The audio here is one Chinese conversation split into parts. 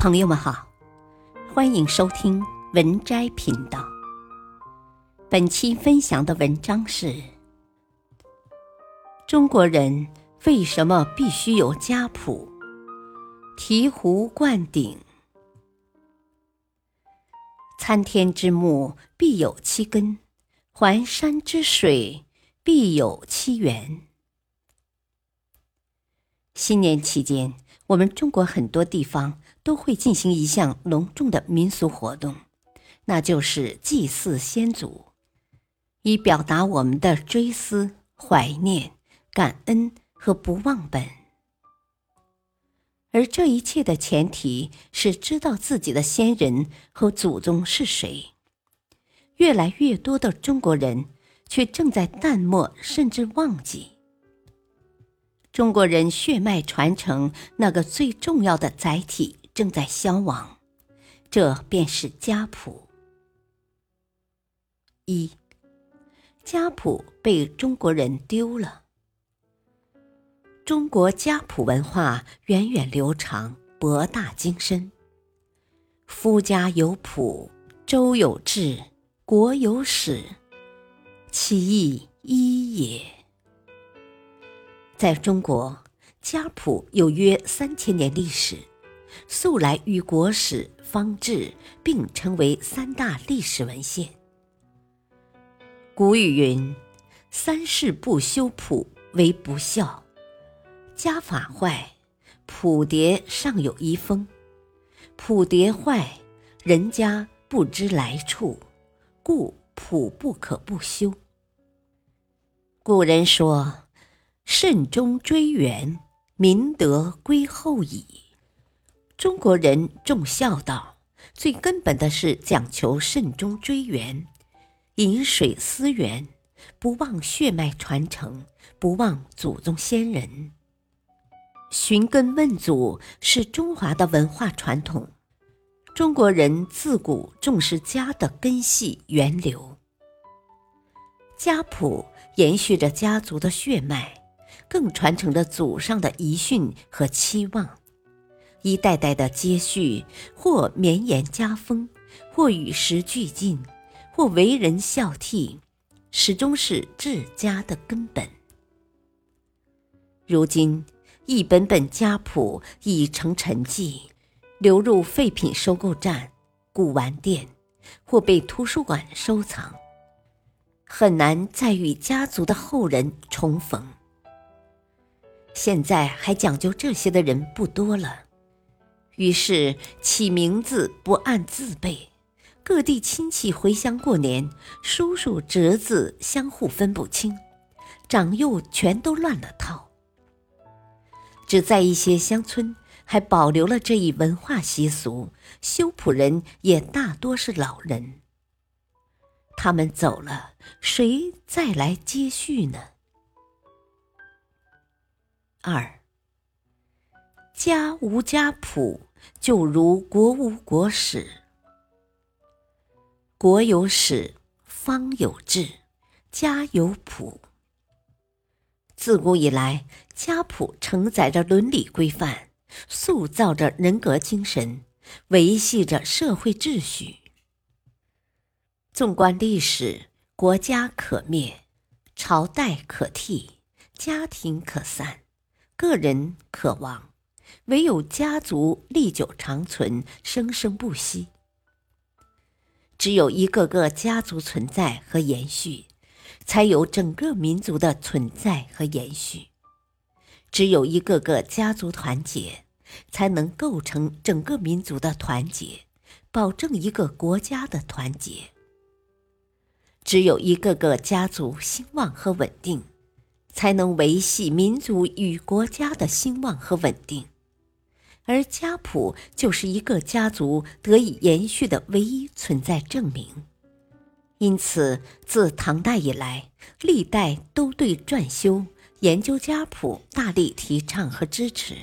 朋友们好，欢迎收听文摘频道。本期分享的文章是：中国人为什么必须有家谱？醍醐灌顶，参天之木必有其根，环山之水必有其源。新年期间，我们中国很多地方都会进行一项隆重的民俗活动，那就是祭祀先祖，以表达我们的追思、怀念、感恩和不忘本。而这一切的前提是知道自己的先人和祖宗是谁。越来越多的中国人却正在淡漠甚至忘记。中国人血脉传承那个最重要的载体正在消亡，这便是家谱。一，家谱被中国人丢了。中国家谱文化源远流长，博大精深。夫家有谱，周有志，国有史，其义一也。在中国，家谱有约三千年历史，素来与国史、方志并称为三大历史文献。古语云：“三世不修谱，为不孝。”家法坏，谱牒尚有遗风；谱牒坏，人家不知来处，故谱不可不修。古人说。慎终追远，民德归后矣。中国人重孝道，最根本的是讲求慎终追远，饮水思源，不忘血脉传承，不忘祖宗先人。寻根问祖是中华的文化传统。中国人自古重视家的根系源流，家谱延续着家族的血脉。更传承着祖上的遗训和期望，一代代的接续，或绵延家风，或与时俱进，或为人孝悌，始终是治家的根本。如今，一本本家谱已成陈迹，流入废品收购站、古玩店，或被图书馆收藏，很难再与家族的后人重逢。现在还讲究这些的人不多了，于是起名字不按字辈，各地亲戚回乡过年，叔叔侄子相互分不清，长幼全都乱了套。只在一些乡村还保留了这一文化习俗，修谱人也大多是老人。他们走了，谁再来接续呢？二，家无家谱，就如国无国史。国有史，方有志，家有谱。自古以来，家谱承载着伦理规范，塑造着人格精神，维系着社会秩序。纵观历史，国家可灭，朝代可替，家庭可散。个人可亡，唯有家族历久长存、生生不息。只有一个个家族存在和延续，才有整个民族的存在和延续；只有一个个家族团结，才能构成整个民族的团结，保证一个国家的团结；只有一个个家族兴旺和稳定。才能维系民族与国家的兴旺和稳定，而家谱就是一个家族得以延续的唯一存在证明。因此，自唐代以来，历代都对撰修、研究家谱大力提倡和支持。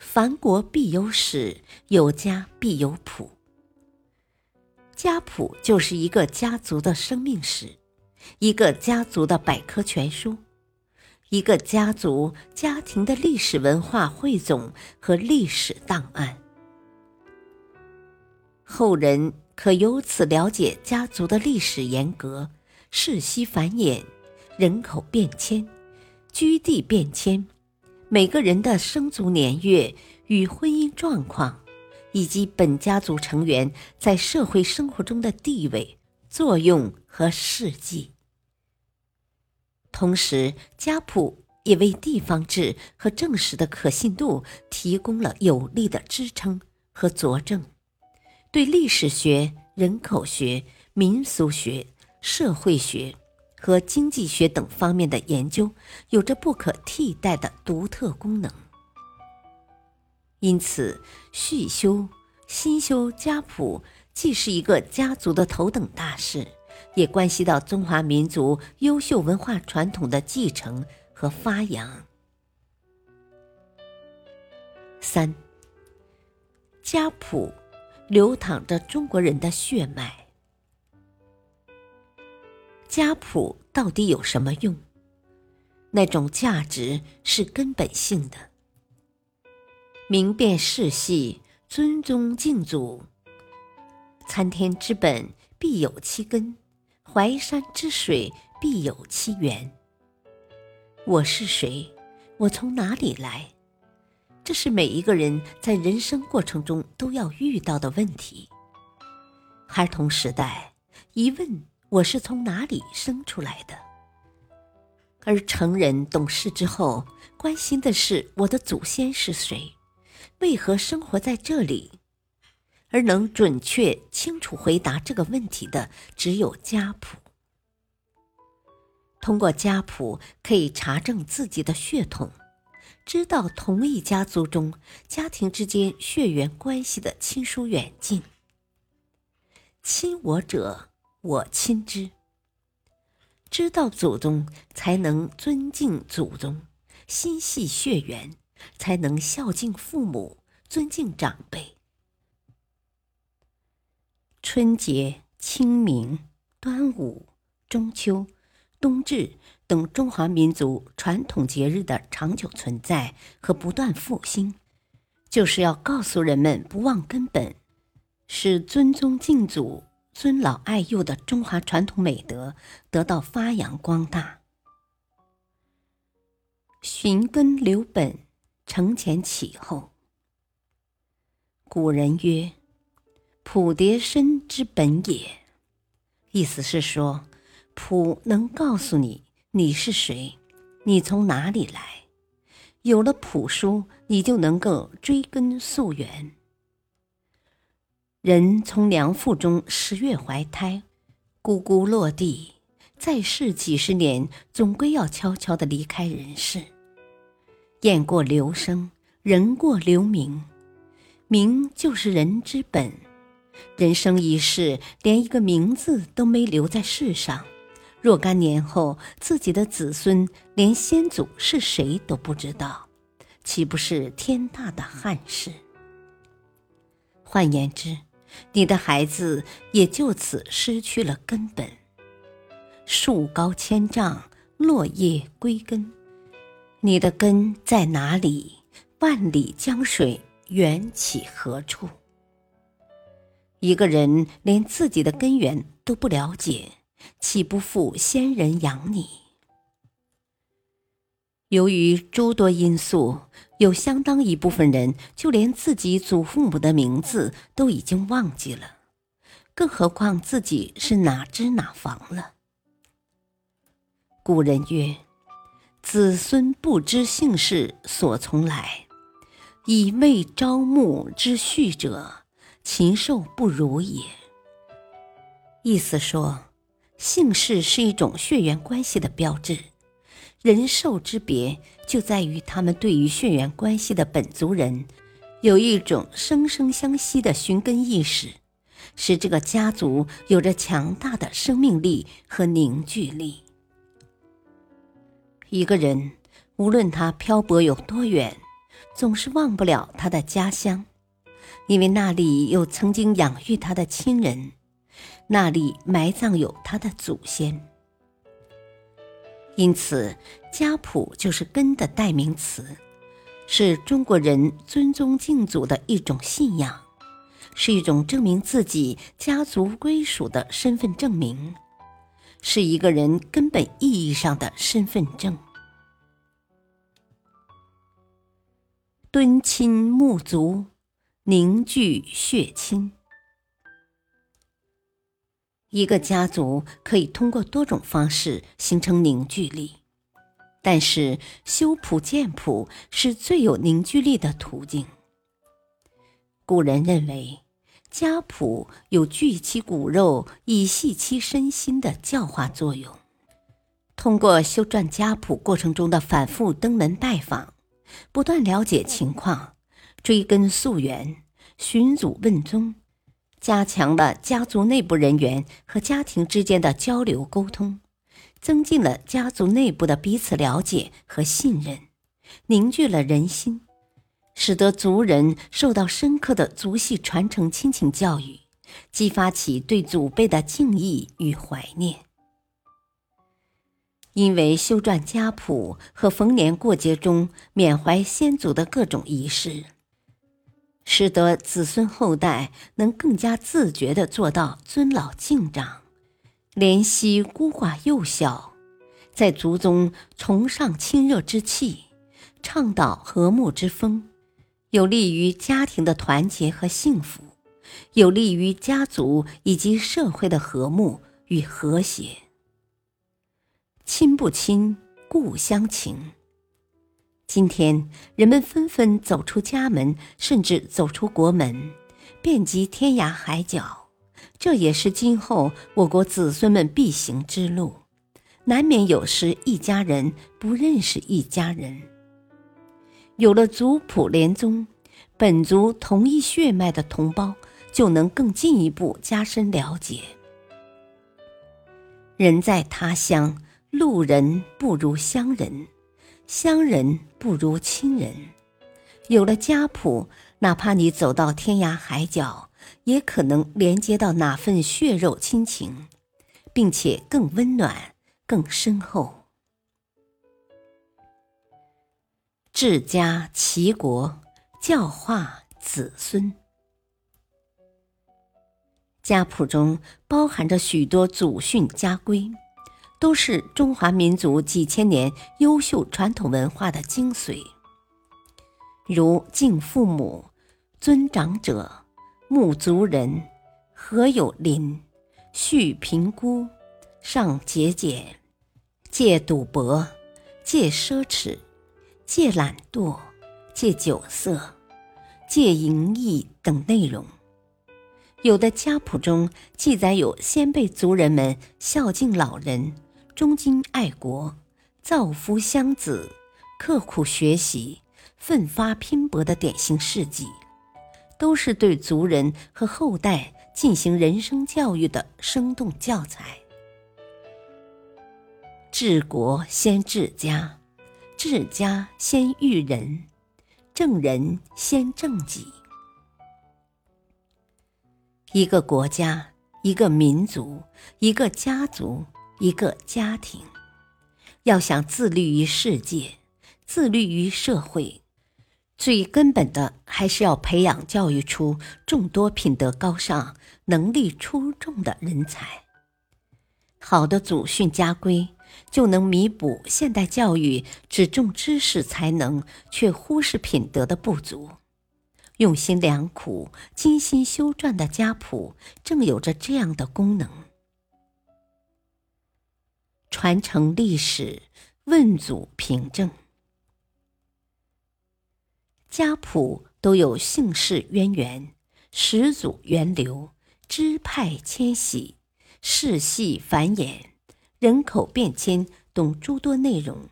凡国必有史，有家必有谱。家谱就是一个家族的生命史，一个家族的百科全书。一个家族家庭的历史文化汇总和历史档案，后人可由此了解家族的历史沿革、世袭繁衍、人口变迁、居地变迁，每个人的生卒年月与婚姻状况，以及本家族成员在社会生活中的地位、作用和事迹。同时，家谱也为地方志和正史的可信度提供了有力的支撑和佐证。对历史学、人口学、民俗学、社会学和经济学等方面的研究有着不可替代的独特功能。因此，续修、新修家谱既是一个家族的头等大事，也关系到中华民族优秀文化传统的继承和发扬。三、家谱。流淌着中国人的血脉。家谱到底有什么用？那种价值是根本性的。明辨世系，尊宗敬祖。参天之本必有其根，淮山之水必有其源。我是谁？我从哪里来？这是每一个人在人生过程中都要遇到的问题。孩童时代一问我是从哪里生出来的，而成人懂事之后关心的是我的祖先是谁，为何生活在这里，而能准确清楚回答这个问题的只有家谱。通过家谱可以查证自己的血统。知道同一家族中家庭之间血缘关系的亲疏远近，亲我者我亲之。知道祖宗，才能尊敬祖宗，心系血缘，才能孝敬父母，尊敬长辈。春节、清明、端午、中秋、冬至。等中华民族传统节日的长久存在和不断复兴，就是要告诉人们不忘根本，使尊宗敬祖、尊老爱幼的中华传统美德得到发扬光大。寻根留本，承前启后。古人曰：“谱牒身之本也。”意思是说，普能告诉你。你是谁？你从哪里来？有了谱书，你就能够追根溯源。人从娘腹中十月怀胎，咕咕落地，再世几十年，总归要悄悄的离开人世。雁过留声，人过留名，名就是人之本。人生一世，连一个名字都没留在世上。若干年后，自己的子孙连先祖是谁都不知道，岂不是天大的憾事？换言之，你的孩子也就此失去了根本。树高千丈，落叶归根。你的根在哪里？万里江水源起何处？一个人连自己的根源都不了解。岂不负先人养你？由于诸多因素，有相当一部分人就连自己祖父母的名字都已经忘记了，更何况自己是哪支哪房了。古人曰：“子孙不知姓氏所从来，以未朝暮之序者，禽兽不如也。”意思说。姓氏是一种血缘关系的标志，人兽之别就在于他们对于血缘关系的本族人有一种生生相惜的寻根意识，使这个家族有着强大的生命力和凝聚力。一个人无论他漂泊有多远，总是忘不了他的家乡，因为那里有曾经养育他的亲人。那里埋葬有他的祖先，因此家谱就是根的代名词，是中国人尊宗敬祖的一种信仰，是一种证明自己家族归属的身份证明，是一个人根本意义上的身份证。敦亲睦族，凝聚血亲。一个家族可以通过多种方式形成凝聚力，但是修谱建谱是最有凝聚力的途径。古人认为，家谱有聚其骨肉以系其身心的教化作用。通过修撰家谱过程中的反复登门拜访，不断了解情况，追根溯源，寻祖问宗。加强了家族内部人员和家庭之间的交流沟通，增进了家族内部的彼此了解和信任，凝聚了人心，使得族人受到深刻的族系传承亲情教育，激发起对祖辈的敬意与怀念。因为修撰家谱和逢年过节中缅怀先祖的各种仪式。使得子孙后代能更加自觉地做到尊老敬长，怜惜孤寡幼小，在族中崇尚亲热之气，倡导和睦之风，有利于家庭的团结和幸福，有利于家族以及社会的和睦与和谐。亲不亲，故乡情。今天，人们纷纷走出家门，甚至走出国门，遍及天涯海角。这也是今后我国子孙们必行之路。难免有时一家人不认识一家人。有了族谱连宗，本族同一血脉的同胞就能更进一步加深了解。人在他乡，路人不如乡人。乡人不如亲人，有了家谱，哪怕你走到天涯海角，也可能连接到那份血肉亲情，并且更温暖、更深厚。治家齐国，教化子孙。家谱中包含着许多祖训家规。都是中华民族几千年优秀传统文化的精髓，如敬父母、尊长者、睦族人、和有邻、恤贫孤、尚节俭、戒赌博、戒奢侈、戒懒惰、戒酒色、戒淫逸等内容。有的家谱中记载有先辈族人们孝敬老人。忠君爱国、造福乡子、刻苦学习、奋发拼搏的典型事迹，都是对族人和后代进行人生教育的生动教材。治国先治家，治家先育人，正人先正己。一个国家，一个民族，一个家族。一个家庭要想自律于世界、自律于社会，最根本的还是要培养、教育出众多品德高尚、能力出众的人才。好的祖训家规，就能弥补现代教育只重知识才能却忽视品德的不足。用心良苦、精心修撰的家谱，正有着这样的功能。传承历史，问祖凭证。家谱都有姓氏渊源、始祖源流、支派迁徙、世系繁衍、人口变迁等诸多内容。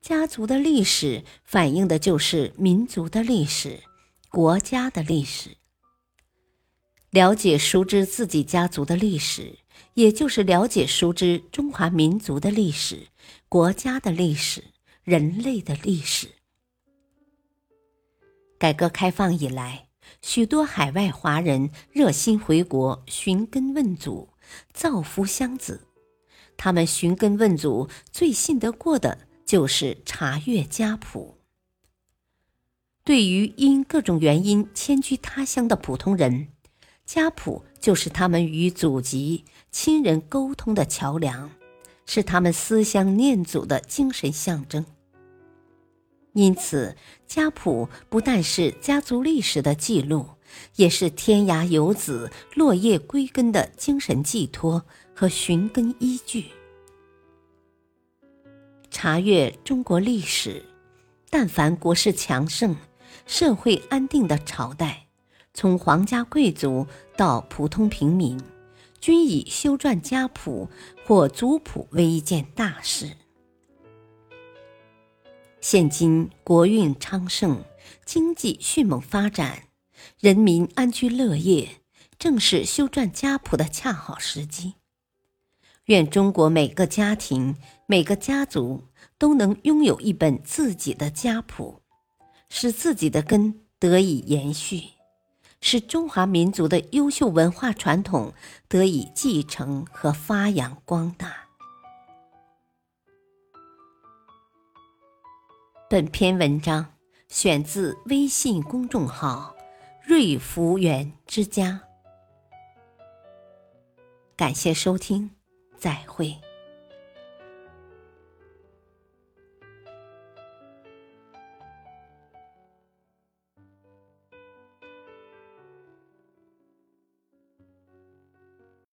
家族的历史反映的就是民族的历史、国家的历史。了解熟知自己家族的历史。也就是了解、熟知中华民族的历史、国家的历史、人类的历史。改革开放以来，许多海外华人热心回国寻根问祖、造福乡子。他们寻根问祖最信得过的就是查阅家谱。对于因各种原因迁居他乡的普通人，家谱就是他们与祖籍、亲人沟通的桥梁，是他们思乡念祖的精神象征。因此，家谱不但是家族历史的记录，也是天涯游子落叶归根的精神寄托和寻根依据。查阅中国历史，但凡国势强盛。社会安定的朝代，从皇家贵族到普通平民，均以修撰家谱或族谱为一件大事。现今国运昌盛，经济迅猛发展，人民安居乐业，正是修撰家谱的恰好时机。愿中国每个家庭、每个家族都能拥有一本自己的家谱。使自己的根得以延续，使中华民族的优秀文化传统得以继承和发扬光大。本篇文章选自微信公众号“瑞福园之家”，感谢收听，再会。